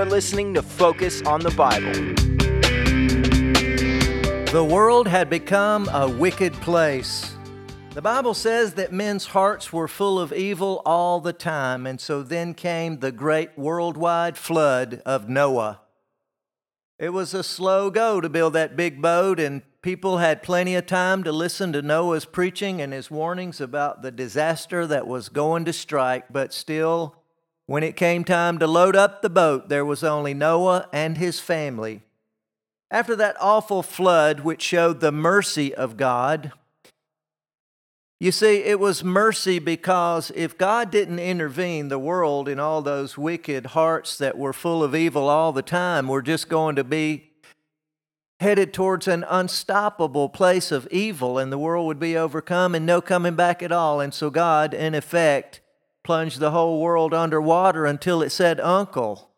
You're listening to Focus on the Bible. The world had become a wicked place. The Bible says that men's hearts were full of evil all the time, and so then came the great worldwide flood of Noah. It was a slow go to build that big boat, and people had plenty of time to listen to Noah's preaching and his warnings about the disaster that was going to strike, but still, when it came time to load up the boat, there was only Noah and his family. After that awful flood, which showed the mercy of God, you see, it was mercy because if God didn't intervene, the world and all those wicked hearts that were full of evil all the time were just going to be headed towards an unstoppable place of evil, and the world would be overcome and no coming back at all. And so, God, in effect, plunged the whole world underwater until it said uncle.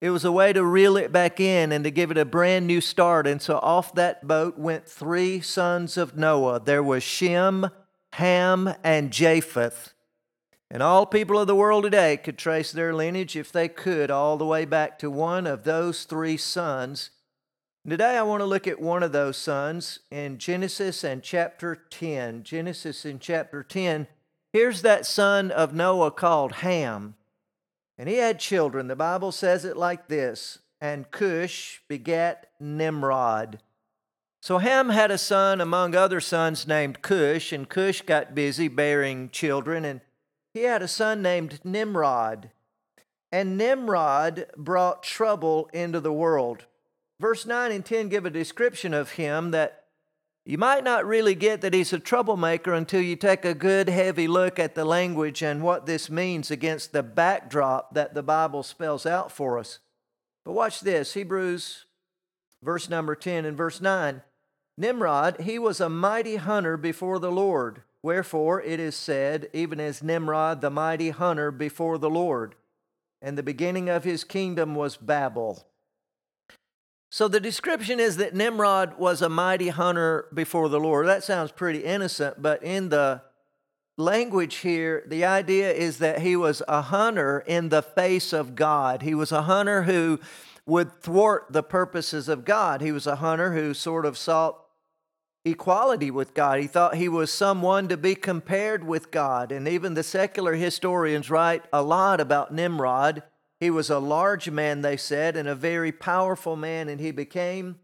It was a way to reel it back in and to give it a brand new start. And so off that boat went three sons of Noah. There was Shem, Ham, and Japheth. And all people of the world today could trace their lineage, if they could, all the way back to one of those three sons. Today I want to look at one of those sons in Genesis and chapter 10. Genesis in chapter 10. Here's that son of Noah called Ham. And he had children. The Bible says it like this And Cush begat Nimrod. So Ham had a son among other sons named Cush, and Cush got busy bearing children, and he had a son named Nimrod. And Nimrod brought trouble into the world. Verse 9 and 10 give a description of him that you might not really get that he's a troublemaker until you take a good heavy look at the language and what this means against the backdrop that the Bible spells out for us. But watch this Hebrews, verse number 10 and verse 9. Nimrod, he was a mighty hunter before the Lord. Wherefore it is said, even as Nimrod, the mighty hunter before the Lord. And the beginning of his kingdom was Babel. So the description is that Nimrod was a mighty hunter before the Lord. That sounds pretty innocent, but in the language here, the idea is that he was a hunter in the face of God. He was a hunter who would thwart the purposes of God. He was a hunter who sort of sought equality with God. He thought he was someone to be compared with God. And even the secular historians write a lot about Nimrod he was a large man, they said, and a very powerful man, and he became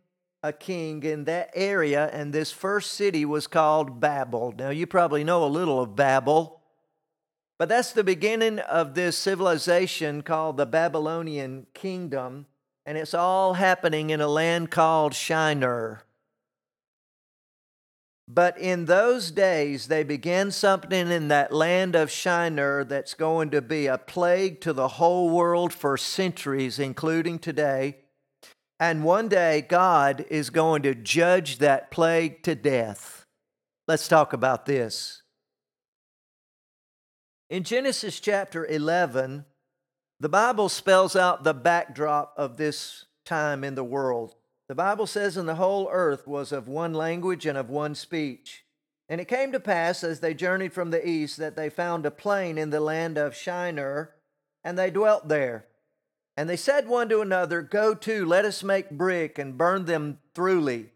a king in that area. And this first city was called Babel. Now, you probably know a little of Babel, but that's the beginning of this civilization called the Babylonian kingdom. And it's all happening in a land called Shinar. But in those days, they began something in that land of Shinar that's going to be a plague to the whole world for centuries, including today. And one day, God is going to judge that plague to death. Let's talk about this. In Genesis chapter 11, the Bible spells out the backdrop of this time in the world. The Bible says, And the whole earth was of one language and of one speech. And it came to pass, as they journeyed from the east, that they found a plain in the land of Shinar, and they dwelt there. And they said one to another, Go to, let us make brick and burn them throughly.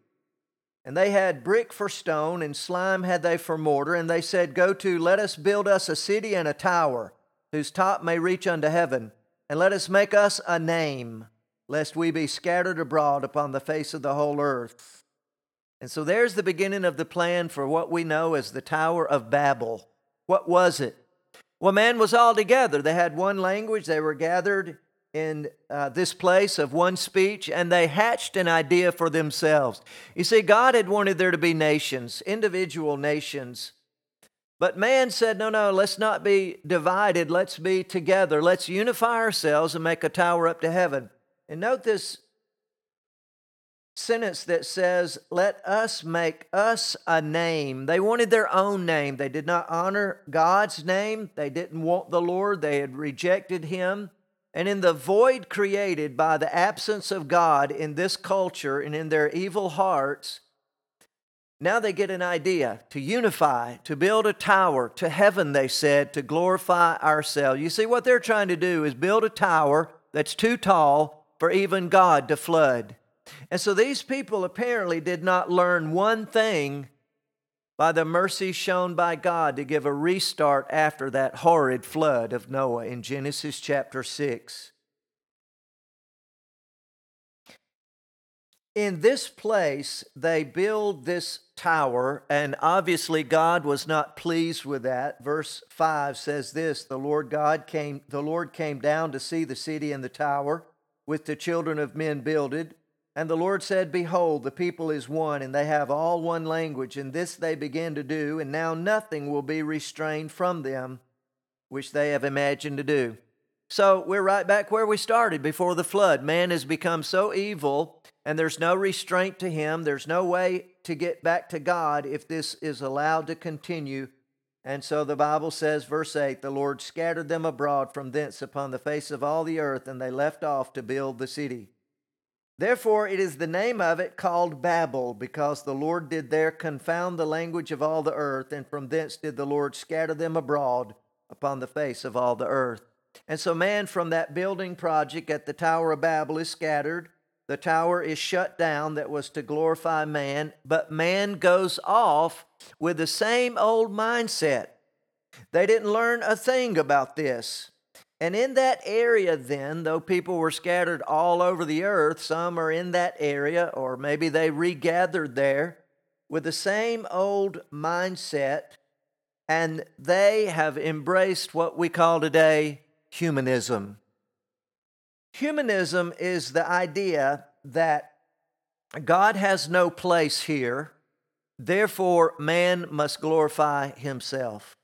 And they had brick for stone, and slime had they for mortar. And they said, Go to, let us build us a city and a tower, whose top may reach unto heaven, and let us make us a name lest we be scattered abroad upon the face of the whole earth. And so there's the beginning of the plan for what we know as the Tower of Babel. What was it? Well, man was all together. They had one language, they were gathered in uh, this place of one speech, and they hatched an idea for themselves. You see, God had wanted there to be nations, individual nations. But man said, no, no, let's not be divided. Let's be together. Let's unify ourselves and make a tower up to heaven. And note this sentence that says, Let us make us a name. They wanted their own name. They did not honor God's name. They didn't want the Lord. They had rejected Him. And in the void created by the absence of God in this culture and in their evil hearts, now they get an idea to unify, to build a tower to heaven, they said, to glorify ourselves. You see, what they're trying to do is build a tower that's too tall for even God to flood. And so these people apparently did not learn one thing by the mercy shown by God to give a restart after that horrid flood of Noah in Genesis chapter 6. In this place, they build this tower, and obviously God was not pleased with that. Verse 5 says this the Lord God came, the Lord came down to see the city and the tower, with the children of men builded. And the Lord said, Behold, the people is one, and they have all one language, and this they begin to do, and now nothing will be restrained from them which they have imagined to do. So we're right back where we started before the flood. Man has become so evil, and there's no restraint to him. There's no way to get back to God if this is allowed to continue. And so the Bible says, verse 8 the Lord scattered them abroad from thence upon the face of all the earth, and they left off to build the city. Therefore, it is the name of it called Babel, because the Lord did there confound the language of all the earth, and from thence did the Lord scatter them abroad upon the face of all the earth. And so, man from that building project at the Tower of Babel is scattered. The tower is shut down that was to glorify man, but man goes off with the same old mindset. They didn't learn a thing about this. And in that area, then, though people were scattered all over the earth, some are in that area, or maybe they regathered there with the same old mindset, and they have embraced what we call today humanism. Humanism is the idea that God has no place here, therefore, man must glorify himself.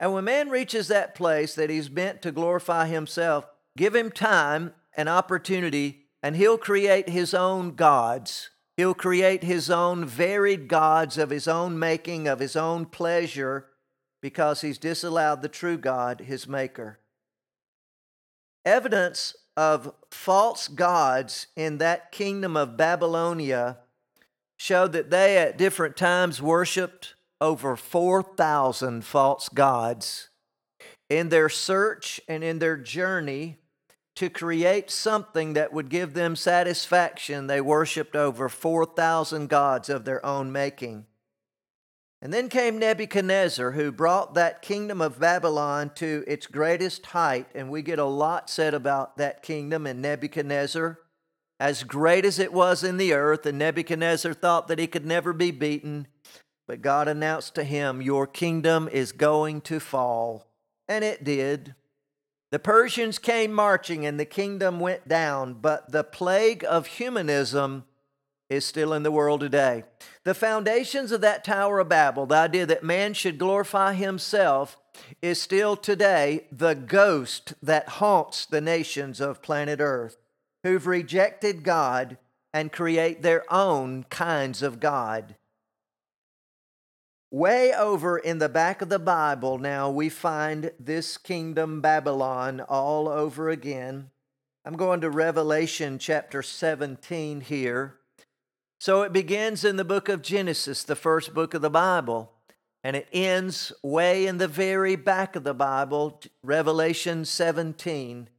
And when man reaches that place that he's meant to glorify himself, give him time and opportunity, and he'll create his own gods. He'll create his own varied gods of his own making, of his own pleasure, because he's disallowed the true God, his maker. Evidence of false gods in that kingdom of Babylonia showed that they at different times worshiped over 4,000 false gods in their search and in their journey to create something that would give them satisfaction. They worshiped over 4,000 gods of their own making. And then came Nebuchadnezzar, who brought that kingdom of Babylon to its greatest height. And we get a lot said about that kingdom and Nebuchadnezzar. As great as it was in the earth, and Nebuchadnezzar thought that he could never be beaten, but God announced to him, Your kingdom is going to fall. And it did. The Persians came marching and the kingdom went down, but the plague of humanism is still in the world today. The foundations of that Tower of Babel, the idea that man should glorify himself, is still today the ghost that haunts the nations of planet Earth who've rejected God and create their own kinds of God. Way over in the back of the Bible now, we find this kingdom Babylon all over again. I'm going to Revelation chapter 17 here. So it begins in the book of Genesis, the first book of the Bible, and it ends way in the very back of the Bible, Revelation 17,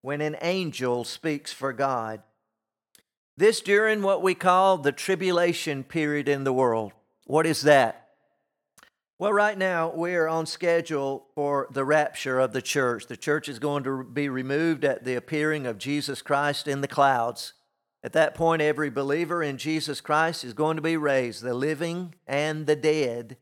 when an angel speaks for God. This during what we call the tribulation period in the world. What is that? Well, right now we are on schedule for the rapture of the church. The church is going to be removed at the appearing of Jesus Christ in the clouds. At that point, every believer in Jesus Christ is going to be raised, the living and the dead,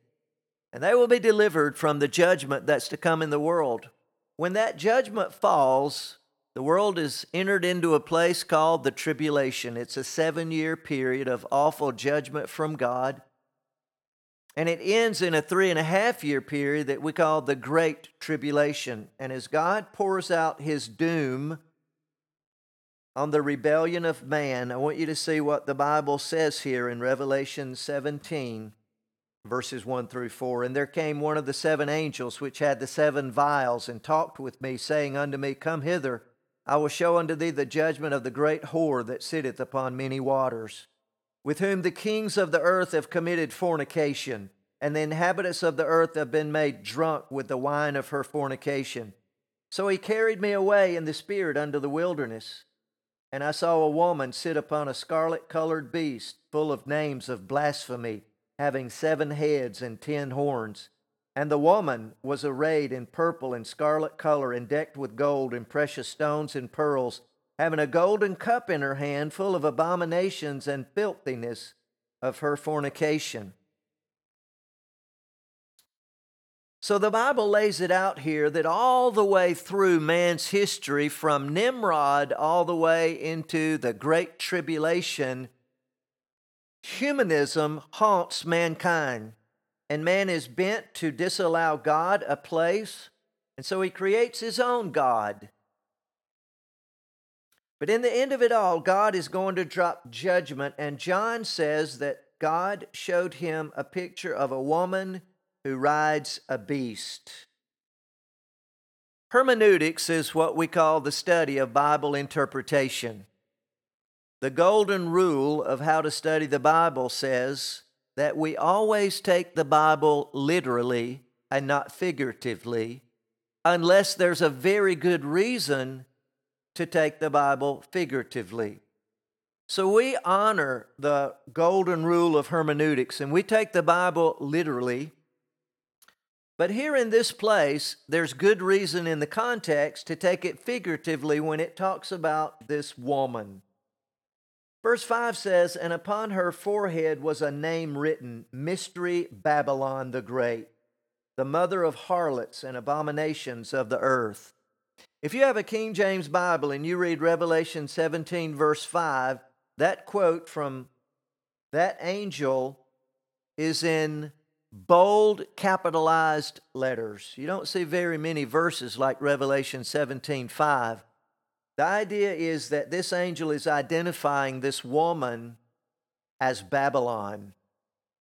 and they will be delivered from the judgment that's to come in the world. When that judgment falls, the world is entered into a place called the tribulation. It's a seven year period of awful judgment from God. And it ends in a three and a half year period that we call the Great Tribulation. And as God pours out his doom on the rebellion of man, I want you to see what the Bible says here in Revelation 17, verses 1 through 4. And there came one of the seven angels which had the seven vials, and talked with me, saying unto me, Come hither, I will show unto thee the judgment of the great whore that sitteth upon many waters with whom the kings of the earth have committed fornication, and the inhabitants of the earth have been made drunk with the wine of her fornication. So he carried me away in the spirit unto the wilderness, and I saw a woman sit upon a scarlet colored beast, full of names of blasphemy, having seven heads and ten horns. And the woman was arrayed in purple and scarlet color, and decked with gold and precious stones and pearls, having a golden cup in her hand, full of abominations and filthiness of her fornication. So the Bible lays it out here that all the way through man's history, from Nimrod all the way into the Great Tribulation, humanism haunts mankind. And man is bent to disallow God a place, and so he creates his own God. But in the end of it all, God is going to drop judgment, and John says that God showed him a picture of a woman who rides a beast. Hermeneutics is what we call the study of Bible interpretation. The golden rule of how to study the Bible says that we always take the Bible literally and not figuratively, unless there's a very good reason to take the Bible figuratively. So we honor the golden rule of hermeneutics and we take the Bible literally but here in this place, there's good reason in the context to take it figuratively when it talks about this woman. Verse 5 says, And upon her forehead was a name written Mystery Babylon the Great, the mother of harlots and abominations of the earth. If you have a King James Bible and you read Revelation 17, verse 5, that quote from that angel is in bold capitalized letters. You don't see very many verses like Revelation 17 5. The idea is that this angel is identifying this woman as Babylon.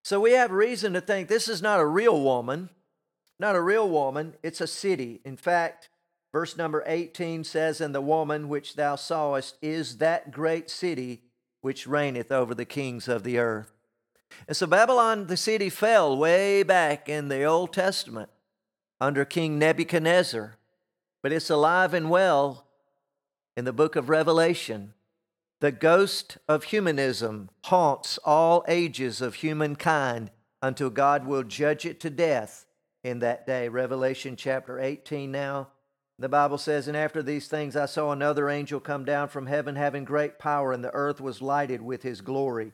So we have reason to think this is not a real woman, not a real woman, it's a city. In fact, verse number 18 says, And the woman which thou sawest is that great city which reigneth over the kings of the earth. And so Babylon, the city, fell way back in the Old Testament under King Nebuchadnezzar, but it's alive and well in the book of Revelation. The ghost of humanism haunts all ages of humankind until God will judge it to death in that day. Revelation chapter 18 now. The Bible says, And after these things I saw another angel come down from heaven, having great power, and the earth was lighted with his glory.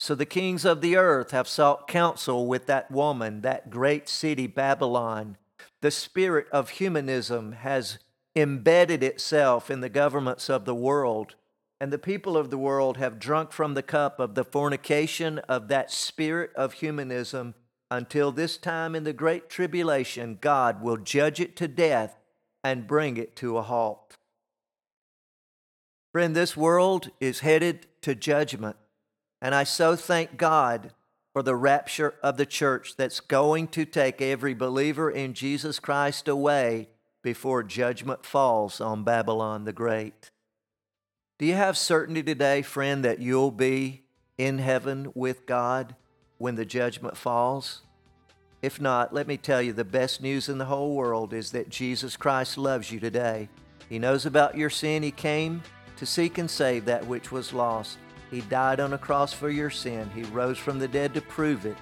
So the kings of the earth have sought counsel with that woman, that great city, Babylon. The spirit of humanism has embedded itself in the governments of the world, and the people of the world have drunk from the cup of the fornication of that spirit of humanism until this time in the great tribulation, God will judge it to death and bring it to a halt. Friend, this world is headed to judgment. And I so thank God for the rapture of the church that's going to take every believer in Jesus Christ away before judgment falls on Babylon the Great. Do you have certainty today, friend, that you'll be in heaven with God when the judgment falls? If not, let me tell you the best news in the whole world is that Jesus Christ loves you today. He knows about your sin. He came to seek and save that which was lost. He died on a cross for your sin. He rose from the dead to prove it.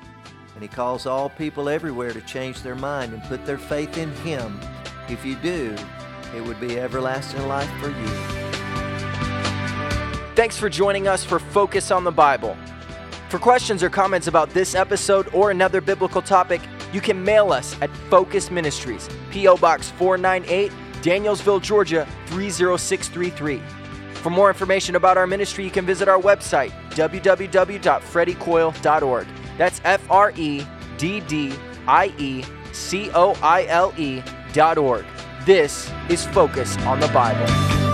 And He calls all people everywhere to change their mind and put their faith in Him. If you do, it would be everlasting life for you. Thanks for joining us for Focus on the Bible. For questions or comments about this episode or another biblical topic, you can mail us at Focus Ministries, P.O. Box 498, Danielsville, Georgia 30633. For more information about our ministry, you can visit our website, www.freddiecoile.org. That's F R E D D I E C O I L E dot org. This is Focus on the Bible.